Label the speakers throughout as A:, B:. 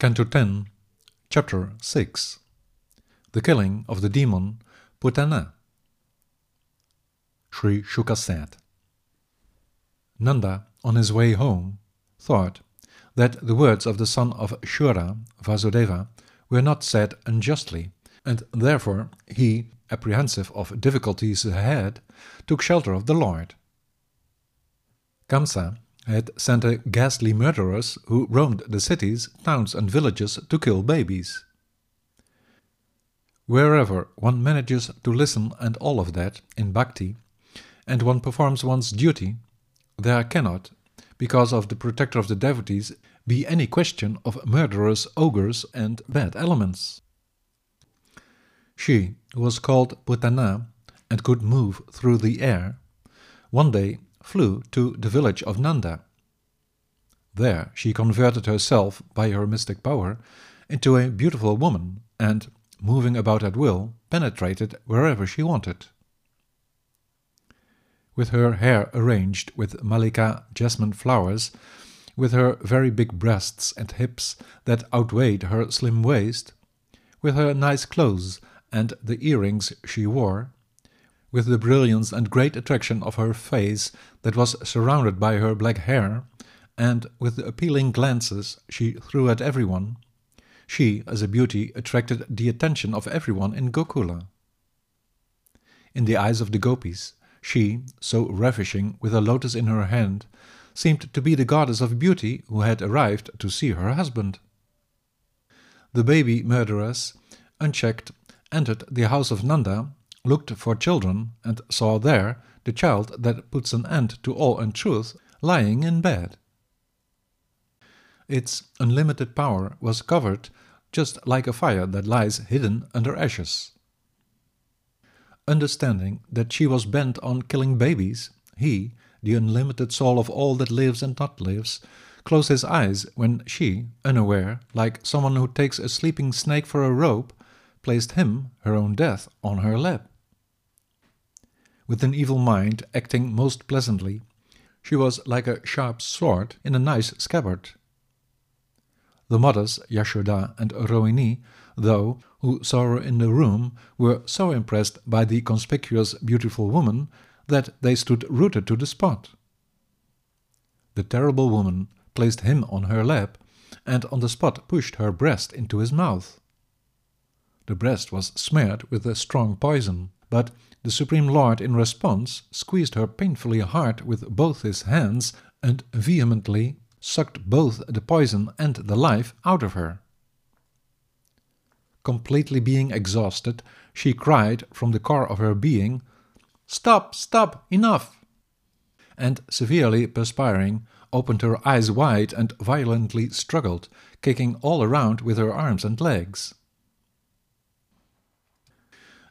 A: Canto 10, Chapter 6 The Killing of the Demon Putana. Sri Shuka said. Nanda, on his way home, thought that the words of the son of Shura, Vasudeva, were not said unjustly, and therefore he, apprehensive of difficulties ahead, took shelter of the Lord. Kamsa had sent a ghastly murderers who roamed the cities, towns, and villages to kill babies. Wherever one manages to listen and all of that in bhakti, and one performs one's duty, there cannot, because of the protector of the devotees, be any question of murderers, ogres, and bad elements. She, who was called Putana and could move through the air, one day flew to the village of Nanda. There she converted herself, by her mystic power, into a beautiful woman and, moving about at will, penetrated wherever she wanted. With her hair arranged with malika jasmine flowers, with her very big breasts and hips that outweighed her slim waist, with her nice clothes and the earrings she wore, with the brilliance and great attraction of her face that was surrounded by her black hair, and with the appealing glances she threw at everyone, she, as a beauty, attracted the attention of everyone in Gokula. In the eyes of the gopis, she, so ravishing with a lotus in her hand, seemed to be the goddess of beauty who had arrived to see her husband. The baby murderess, unchecked, entered the house of Nanda looked for children, and saw there the child that puts an end to all untruth lying in bed. Its unlimited power was covered just like a fire that lies hidden under ashes. Understanding that she was bent on killing babies, he, the unlimited soul of all that lives and not lives, closed his eyes when she, unaware, like someone who takes a sleeping snake for a rope, placed him, her own death, on her lap with an evil mind acting most pleasantly. She was like a sharp sword in a nice scabbard. The mothers, Yashoda and Rohini, though, who saw her in the room, were so impressed by the conspicuous, beautiful woman that they stood rooted to the spot. The terrible woman placed him on her lap and on the spot pushed her breast into his mouth. The breast was smeared with a strong poison, but the Supreme Lord, in response, squeezed her painfully hard with both his hands and vehemently sucked both the poison and the life out of her. Completely being exhausted, she cried from the core of her being, Stop, stop, enough! And severely perspiring, opened her eyes wide and violently struggled, kicking all around with her arms and legs.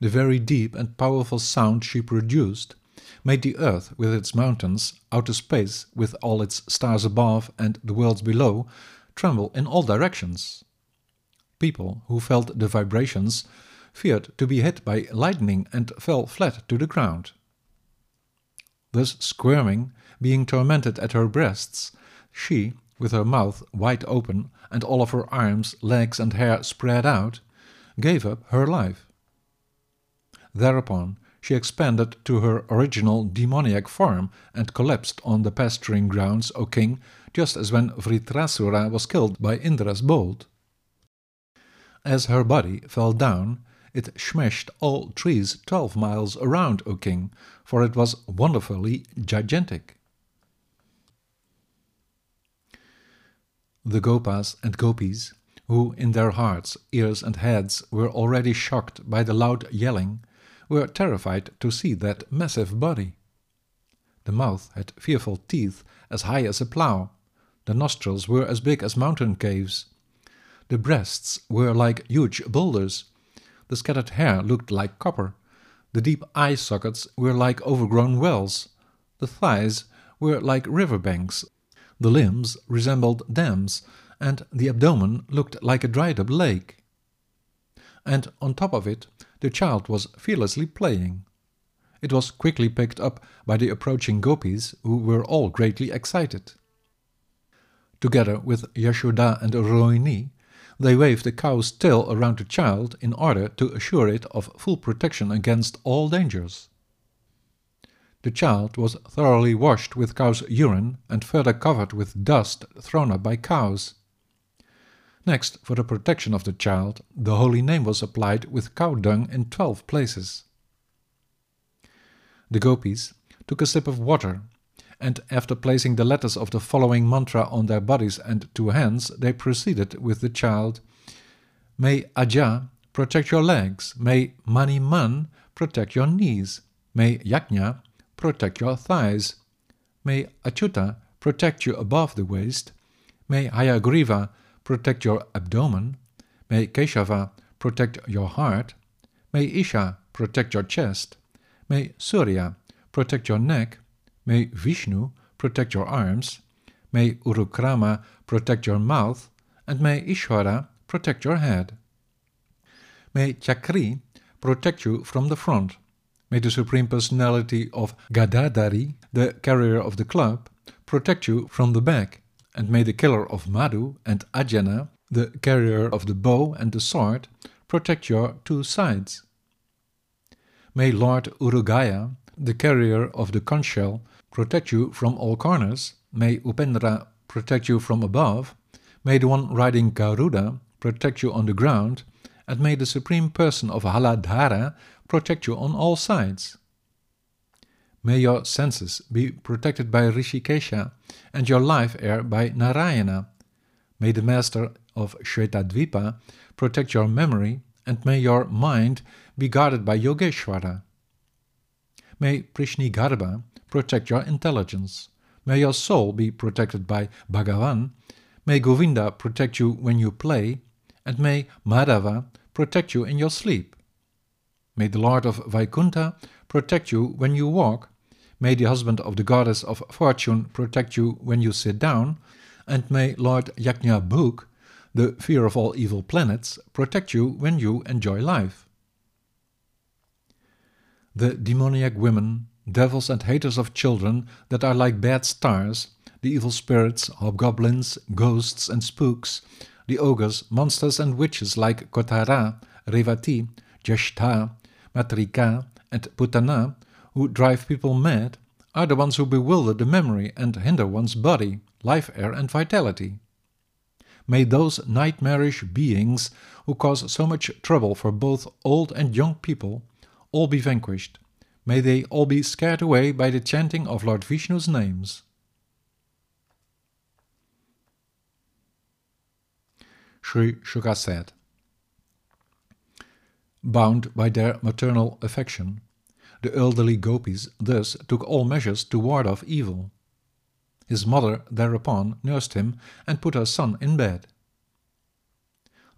A: The very deep and powerful sound she produced made the earth with its mountains, outer space with all its stars above and the worlds below, tremble in all directions. People who felt the vibrations feared to be hit by lightning and fell flat to the ground. Thus squirming, being tormented at her breasts, she, with her mouth wide open and all of her arms, legs, and hair spread out, gave up her life. Thereupon, she expanded to her original demoniac form and collapsed on the pasturing grounds, O king, just as when Vritrasura was killed by Indra's bolt. As her body fell down, it smashed all trees twelve miles around, O king, for it was wonderfully gigantic. The Gopas and Gopis, who in their hearts, ears, and heads were already shocked by the loud yelling, were terrified to see that massive body. The mouth had fearful teeth as high as a plough, the nostrils were as big as mountain caves, the breasts were like huge boulders, the scattered hair looked like copper, the deep eye sockets were like overgrown wells, the thighs were like river banks, the limbs resembled dams, and the abdomen looked like a dried up lake. And on top of it, the child was fearlessly playing. It was quickly picked up by the approaching gopis, who were all greatly excited. Together with Yashoda and Rohini, they waved a cow's tail around the child in order to assure it of full protection against all dangers. The child was thoroughly washed with cow's urine and further covered with dust thrown up by cows. Next, for the protection of the child, the holy name was applied with cow dung in twelve places. The gopis took a sip of water, and after placing the letters of the following mantra on their bodies and two hands, they proceeded with the child May Aja protect your legs, may Maniman protect your knees, may Yajna protect your thighs. May Achyuta protect you above the waist. May Hayagriva protect your abdomen. May Keshava protect your heart. May Isha protect your chest. May Surya protect your neck. May Vishnu protect your arms. May Urukrama protect your mouth. And may Ishvara protect your head. May Chakri protect you from the front. May the Supreme Personality of Gadadhari, the carrier of the club, protect you from the back, and may the killer of Madhu and Ajana, the carrier of the bow and the sword, protect your two sides. May Lord Urugaya, the carrier of the conch shell, protect you from all corners. May Upendra protect you from above. May the one riding Garuda protect you on the ground. And may the Supreme Person of Haladhara protect you on all sides. May your senses be protected by Rishikesha and your life air by Narayana. May the Master of Shvetadvipa protect your memory and may your mind be guarded by Yogeshwara. May Prishnigarbha protect your intelligence. May your soul be protected by Bhagavan. May Govinda protect you when you play, and may Madhava protect you in your sleep. May the Lord of Vaikunta protect you when you walk. May the husband of the goddess of fortune protect you when you sit down. And may Lord Yajna Bhuk, the fear of all evil planets, protect you when you enjoy life. The demoniac women, devils and haters of children that are like bad stars, the evil spirits, hobgoblins, ghosts and spooks, the ogres, monsters and witches like Kotara, Revati, Jeshta, Matrika, and Putana, who drive people mad, are the ones who bewilder the memory and hinder one's body, life air, and vitality. May those nightmarish beings who cause so much trouble for both old and young people all be vanquished. May they all be scared away by the chanting of Lord Vishnu's names. Sri Shuka said, Bound by their maternal affection, the elderly gopis thus took all measures to ward off evil. His mother thereupon nursed him and put her son in bed.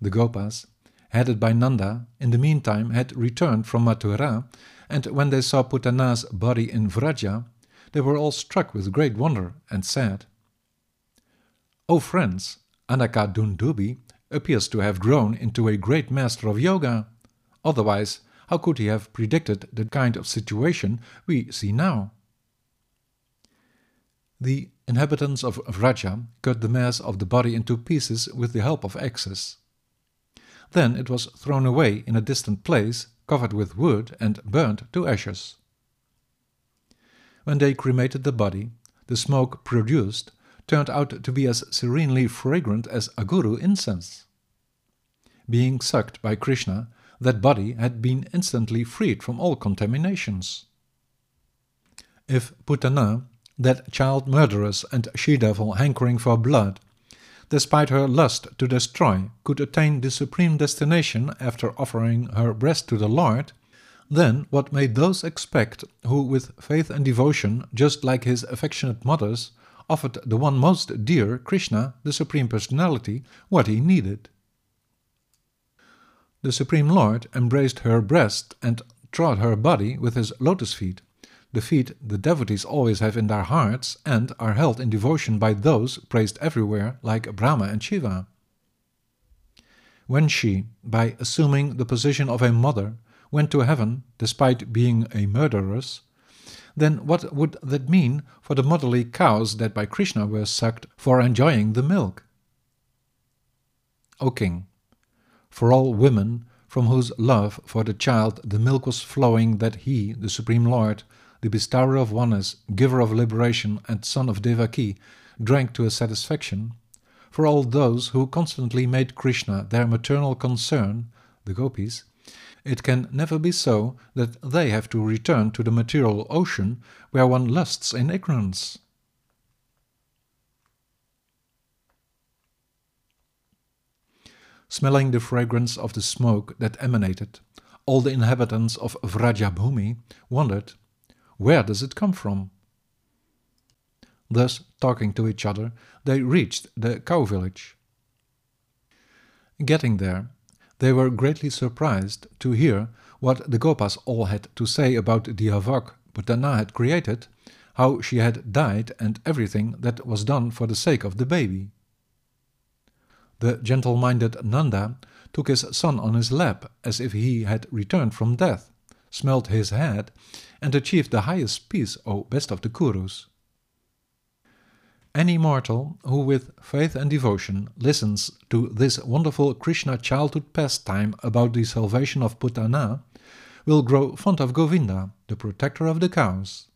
A: The Gopas, headed by Nanda, in the meantime had returned from Mathura, and when they saw Putana's body in Vraja, they were all struck with great wonder and said, O friends, Anaka Dundubhi appears to have grown into a great master of yoga. Otherwise, how could he have predicted the kind of situation we see now? The inhabitants of Vraja cut the mass of the body into pieces with the help of axes. Then it was thrown away in a distant place, covered with wood and burnt to ashes. When they cremated the body, the smoke produced turned out to be as serenely fragrant as aguru incense. Being sucked by Krishna, that body had been instantly freed from all contaminations. If Putana, that child murderess and she-devil hankering for blood, despite her lust to destroy, could attain the supreme destination after offering her breast to the Lord, then what may those expect who, with faith and devotion, just like his affectionate mothers, offered the one most dear, Krishna, the Supreme Personality, what he needed? The Supreme Lord embraced her breast and trod her body with his lotus feet, the feet the devotees always have in their hearts and are held in devotion by those praised everywhere like Brahma and Shiva. When she, by assuming the position of a mother, went to heaven despite being a murderess, then what would that mean for the motherly cows that by Krishna were sucked for enjoying the milk? O king, for all women from whose love for the child the milk was flowing that he, the Supreme Lord, the bestower of oneness, giver of liberation, and son of Devaki, drank to a satisfaction, for all those who constantly made Krishna their maternal concern, the gopis, it can never be so that they have to return to the material ocean where one lusts in ignorance. Smelling the fragrance of the smoke that emanated, all the inhabitants of Vrajabhumi wondered, where does it come from? Thus, talking to each other, they reached the cow village. Getting there, they were greatly surprised to hear what the Gopas all had to say about the Havok Putana had created, how she had died, and everything that was done for the sake of the baby. The gentle minded Nanda took his son on his lap as if he had returned from death, smelt his head, and achieved the highest peace, O best of the Kurus. Any mortal who with faith and devotion listens to this wonderful Krishna childhood pastime about the salvation of Putana will grow fond of Govinda, the protector of the cows.